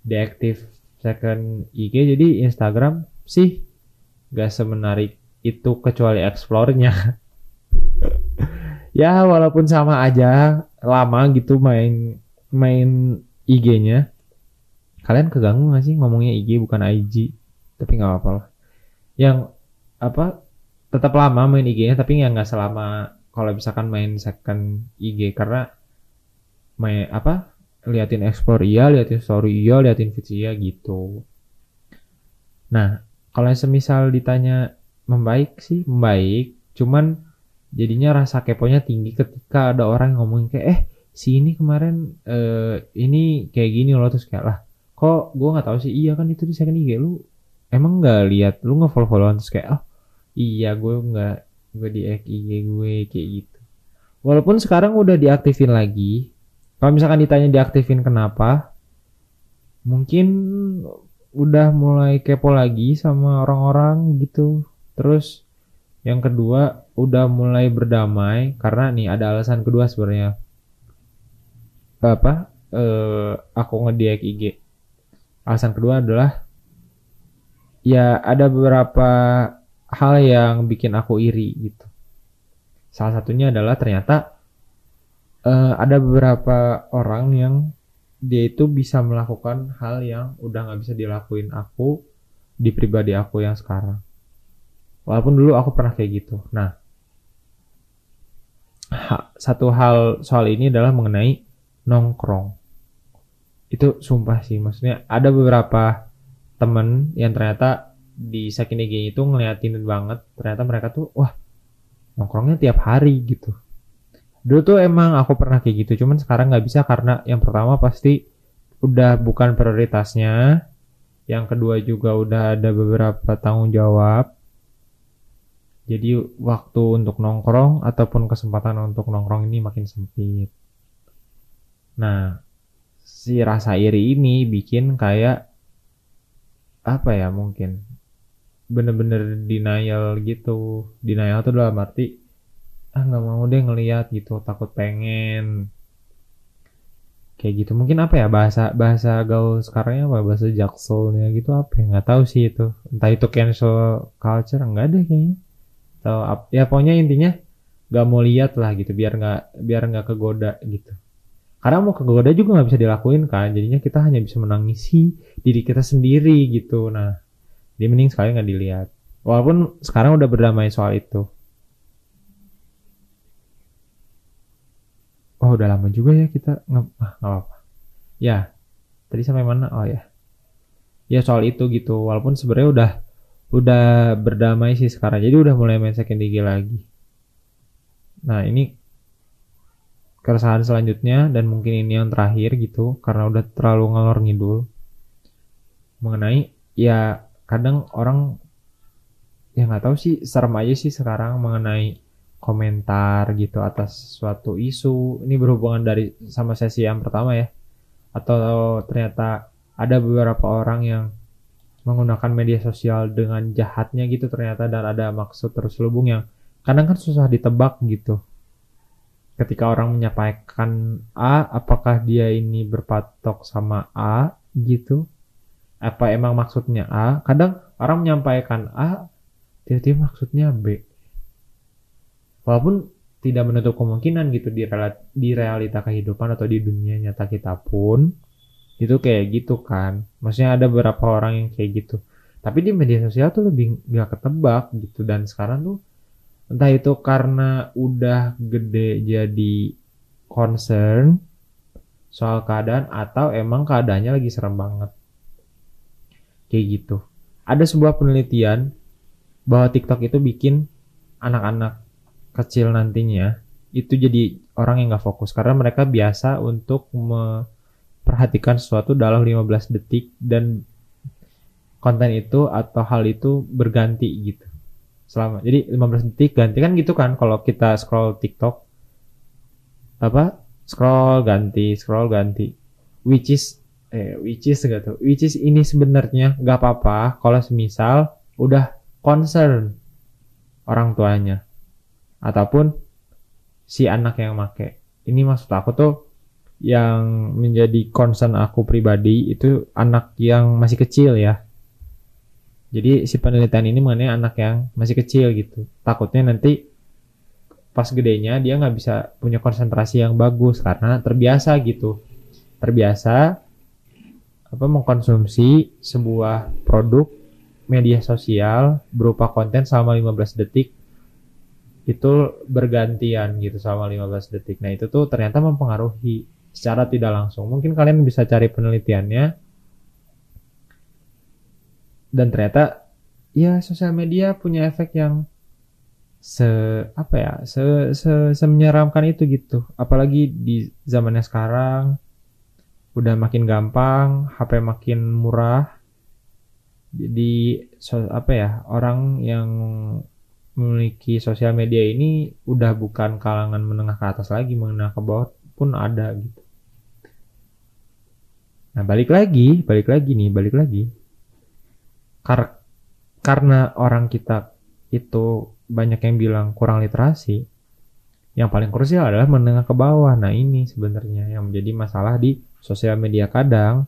deaktif second IG jadi Instagram sih gak semenarik itu kecuali explore-nya ya walaupun sama aja lama gitu main main IG-nya kalian keganggu gak sih ngomongnya IG bukan IG tapi nggak apa-apa lah. Yang apa tetap lama main IG-nya tapi yang nggak selama kalau misalkan main second IG karena main apa liatin explore iya liatin story iya liatin feed iya gitu. Nah kalau semisal ditanya membaik sih membaik. Cuman jadinya rasa keponya tinggi ketika ada orang yang ngomongin kayak eh si ini kemarin eh, ini kayak gini loh. Terus kayak lah kok gue nggak tahu sih? Iya kan itu di second IG lu. Emang nggak lihat? Lu nggak follow followan terus kayak oh iya gue nggak gue di IG gue kayak gitu. Walaupun sekarang udah diaktifin lagi kalau misalkan ditanya diaktifin kenapa, mungkin udah mulai kepo lagi sama orang-orang gitu. Terus yang kedua udah mulai berdamai karena nih ada alasan kedua sebenarnya. Apa? Eh, aku ngediak IG. Alasan kedua adalah ya ada beberapa hal yang bikin aku iri gitu. Salah satunya adalah ternyata uh, ada beberapa orang yang dia itu bisa melakukan hal yang udah nggak bisa dilakuin aku di pribadi aku yang sekarang. Walaupun dulu aku pernah kayak gitu. Nah, ha, satu hal soal ini adalah mengenai nongkrong. Itu sumpah sih, maksudnya ada beberapa temen yang ternyata di Sakini IG itu ngeliatin banget. Ternyata mereka tuh, wah nongkrongnya tiap hari gitu dulu tuh emang aku pernah kayak gitu cuman sekarang nggak bisa karena yang pertama pasti udah bukan prioritasnya yang kedua juga udah ada beberapa tanggung jawab jadi waktu untuk nongkrong ataupun kesempatan untuk nongkrong ini makin sempit. Nah si rasa iri ini bikin kayak apa ya mungkin bener-bener denial gitu. Denial tuh dalam arti ah nggak mau deh ngeliat gitu takut pengen. Kayak gitu. Mungkin apa ya bahasa bahasa gaul sekarangnya apa bahasa jakselnya gitu apa ya nggak tahu sih itu. Entah itu cancel culture enggak deh kayaknya atau ya pokoknya intinya nggak mau lihat lah gitu biar nggak biar nggak kegoda gitu. Karena mau kegoda juga nggak bisa dilakuin kan jadinya kita hanya bisa menangisi diri kita sendiri gitu. Nah dia mending sekali nggak dilihat. Walaupun sekarang udah berdamai soal itu. Oh udah lama juga ya kita nggak ah, apa ya tadi sampai mana? Oh ya. Ya soal itu gitu. Walaupun sebenarnya udah udah berdamai sih sekarang. Jadi udah mulai main second IG lagi. Nah ini keresahan selanjutnya dan mungkin ini yang terakhir gitu karena udah terlalu ngalor ngidul. Mengenai ya kadang orang ya nggak tahu sih serem aja sih sekarang mengenai komentar gitu atas suatu isu. Ini berhubungan dari sama sesi yang pertama ya. Atau ternyata ada beberapa orang yang menggunakan media sosial dengan jahatnya gitu ternyata dan ada maksud terselubung yang kadang kan susah ditebak gitu. Ketika orang menyampaikan A apakah dia ini berpatok sama A gitu? Apa emang maksudnya A? Kadang orang menyampaikan A tiba-tiba maksudnya B. Walaupun tidak menutup kemungkinan gitu di realita, di realita kehidupan atau di dunia nyata kita pun itu kayak gitu kan. Maksudnya ada beberapa orang yang kayak gitu. Tapi di media sosial tuh lebih nggak ketebak gitu. Dan sekarang tuh entah itu karena udah gede jadi concern soal keadaan atau emang keadaannya lagi serem banget. Kayak gitu. Ada sebuah penelitian bahwa TikTok itu bikin anak-anak kecil nantinya itu jadi orang yang nggak fokus. Karena mereka biasa untuk memperhatikan sesuatu dalam 15 detik dan konten itu atau hal itu berganti gitu selama jadi 15 detik ganti kan gitu kan kalau kita scroll TikTok apa scroll ganti scroll ganti which is eh which is tuh which is ini sebenarnya nggak apa-apa kalau semisal udah concern orang tuanya ataupun si anak yang make. Ini maksud aku tuh yang menjadi concern aku pribadi itu anak yang masih kecil ya. Jadi si penelitian ini mengenai anak yang masih kecil gitu. Takutnya nanti pas gedenya dia nggak bisa punya konsentrasi yang bagus karena terbiasa gitu. Terbiasa apa mengkonsumsi sebuah produk media sosial berupa konten selama 15 detik itu bergantian gitu selama 15 detik. Nah, itu tuh ternyata mempengaruhi secara tidak langsung. Mungkin kalian bisa cari penelitiannya. Dan ternyata ya sosial media punya efek yang se apa ya se, se, se menyeramkan itu gitu. Apalagi di zamannya sekarang udah makin gampang HP makin murah. Jadi so, apa ya orang yang memiliki sosial media ini udah bukan kalangan menengah ke atas lagi menengah ke bawah pun ada gitu nah balik lagi balik lagi nih balik lagi Kar karena orang kita itu banyak yang bilang kurang literasi, yang paling krusial adalah menengah ke bawah. Nah ini sebenarnya yang menjadi masalah di sosial media kadang.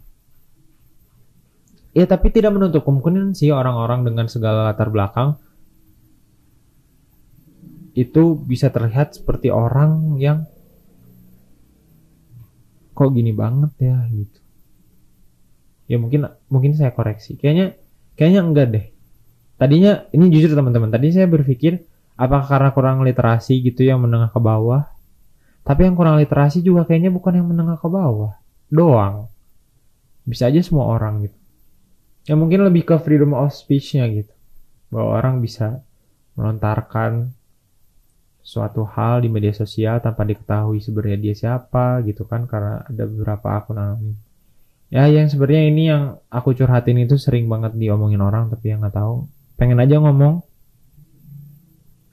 Ya tapi tidak menutup kemungkinan sih orang-orang dengan segala latar belakang itu bisa terlihat seperti orang yang kok gini banget ya gitu. Ya mungkin mungkin saya koreksi. Kayaknya Kayaknya enggak deh. Tadinya ini jujur teman-teman, tadi saya berpikir apakah karena kurang literasi gitu yang menengah ke bawah. Tapi yang kurang literasi juga kayaknya bukan yang menengah ke bawah doang. Bisa aja semua orang gitu. Ya mungkin lebih ke freedom of speech-nya gitu. Bahwa orang bisa melontarkan suatu hal di media sosial tanpa diketahui sebenarnya dia siapa gitu kan karena ada beberapa akun anonim ya yang sebenarnya ini yang aku curhatin itu sering banget diomongin orang tapi yang nggak tahu. Pengen aja ngomong.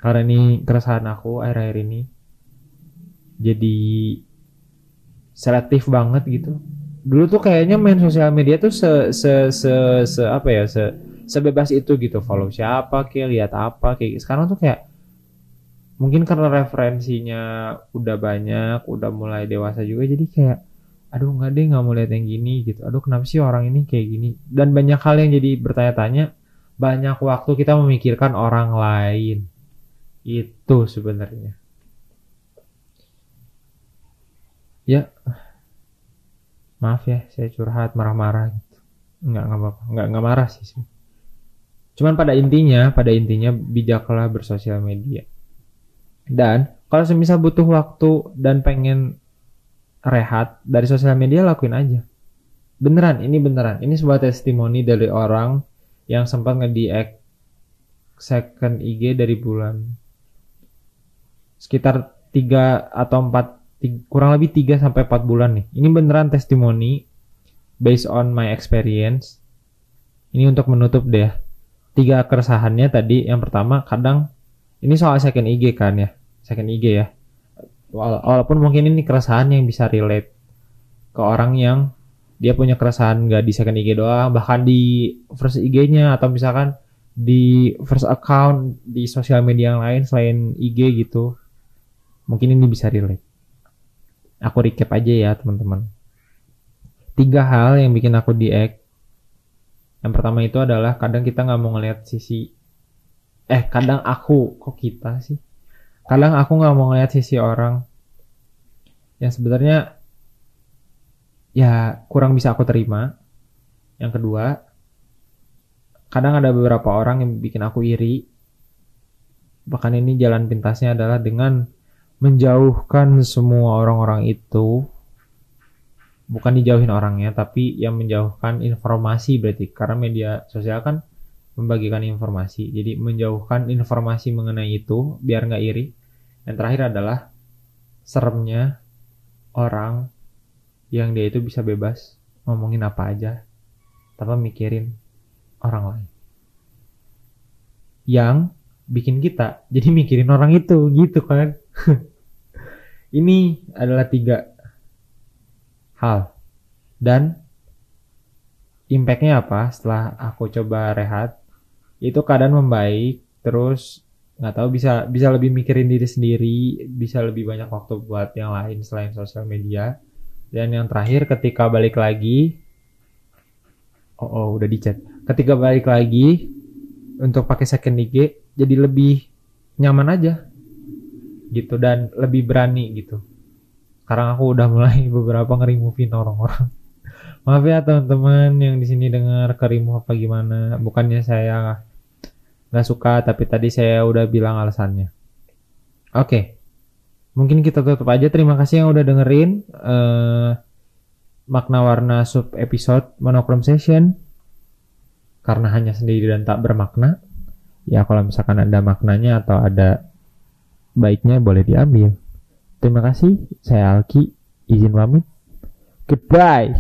Karena ini keresahan aku akhir-akhir ini. Jadi selektif banget gitu. Dulu tuh kayaknya main sosial media tuh se se se, se apa ya se sebebas itu gitu. Follow siapa kayak lihat apa kayak sekarang tuh kayak mungkin karena referensinya udah banyak udah mulai dewasa juga jadi kayak aduh nggak deh nggak mau lihat yang gini gitu. Aduh kenapa sih orang ini kayak gini? Dan banyak hal yang jadi bertanya-tanya banyak waktu kita memikirkan orang lain. Itu sebenarnya. Ya. Maaf ya saya curhat marah-marah gitu. Nggak nggak apa nggak nggak marah sih sih. Cuman pada intinya pada intinya bijaklah bersosial media. Dan kalau semisal butuh waktu dan pengen rehat dari sosial media lakuin aja. Beneran, ini beneran. Ini sebuah testimoni dari orang yang sempat nge second IG dari bulan sekitar 3 atau 4 kurang lebih 3 sampai 4 bulan nih. Ini beneran testimoni based on my experience. Ini untuk menutup deh. Tiga keresahannya tadi yang pertama kadang ini soal second IG kan ya. Second IG ya walaupun mungkin ini keresahan yang bisa relate ke orang yang dia punya keresahan nggak di second IG doang bahkan di first IG-nya atau misalkan di first account di sosial media yang lain selain IG gitu mungkin ini bisa relate. Aku recap aja ya teman-teman. Tiga hal yang bikin aku di yang pertama itu adalah kadang kita nggak mau ngeliat sisi eh kadang aku kok kita sih kadang aku nggak mau ngeliat sisi orang yang sebenarnya ya kurang bisa aku terima. Yang kedua, kadang ada beberapa orang yang bikin aku iri. Bahkan ini jalan pintasnya adalah dengan menjauhkan semua orang-orang itu. Bukan dijauhin orangnya, tapi yang menjauhkan informasi berarti. Karena media sosial kan membagikan informasi. Jadi menjauhkan informasi mengenai itu biar nggak iri. Yang terakhir adalah seremnya orang yang dia itu bisa bebas ngomongin apa aja tanpa mikirin orang lain. Yang bikin kita jadi mikirin orang itu gitu kan. Ini adalah tiga hal dan impactnya apa setelah aku coba rehat itu keadaan membaik terus nggak tahu bisa bisa lebih mikirin diri sendiri bisa lebih banyak waktu buat yang lain selain sosial media Dan yang terakhir ketika balik lagi Oh, oh udah dicat. Ketika balik lagi untuk pakai second IG jadi lebih nyaman aja gitu dan lebih berani gitu. Sekarang aku udah mulai beberapa ngerimuin orang-orang. Maaf ya teman-teman yang di sini dengar kerimu apa gimana. Bukannya saya nggak suka tapi tadi saya udah bilang alasannya. Oke. Mungkin kita tutup aja. Terima kasih yang udah dengerin uh, makna warna sub episode monochrome session karena hanya sendiri dan tak bermakna. Ya kalau misalkan ada maknanya atau ada baiknya boleh diambil. Terima kasih. Saya Alki. Izin pamit. Goodbye.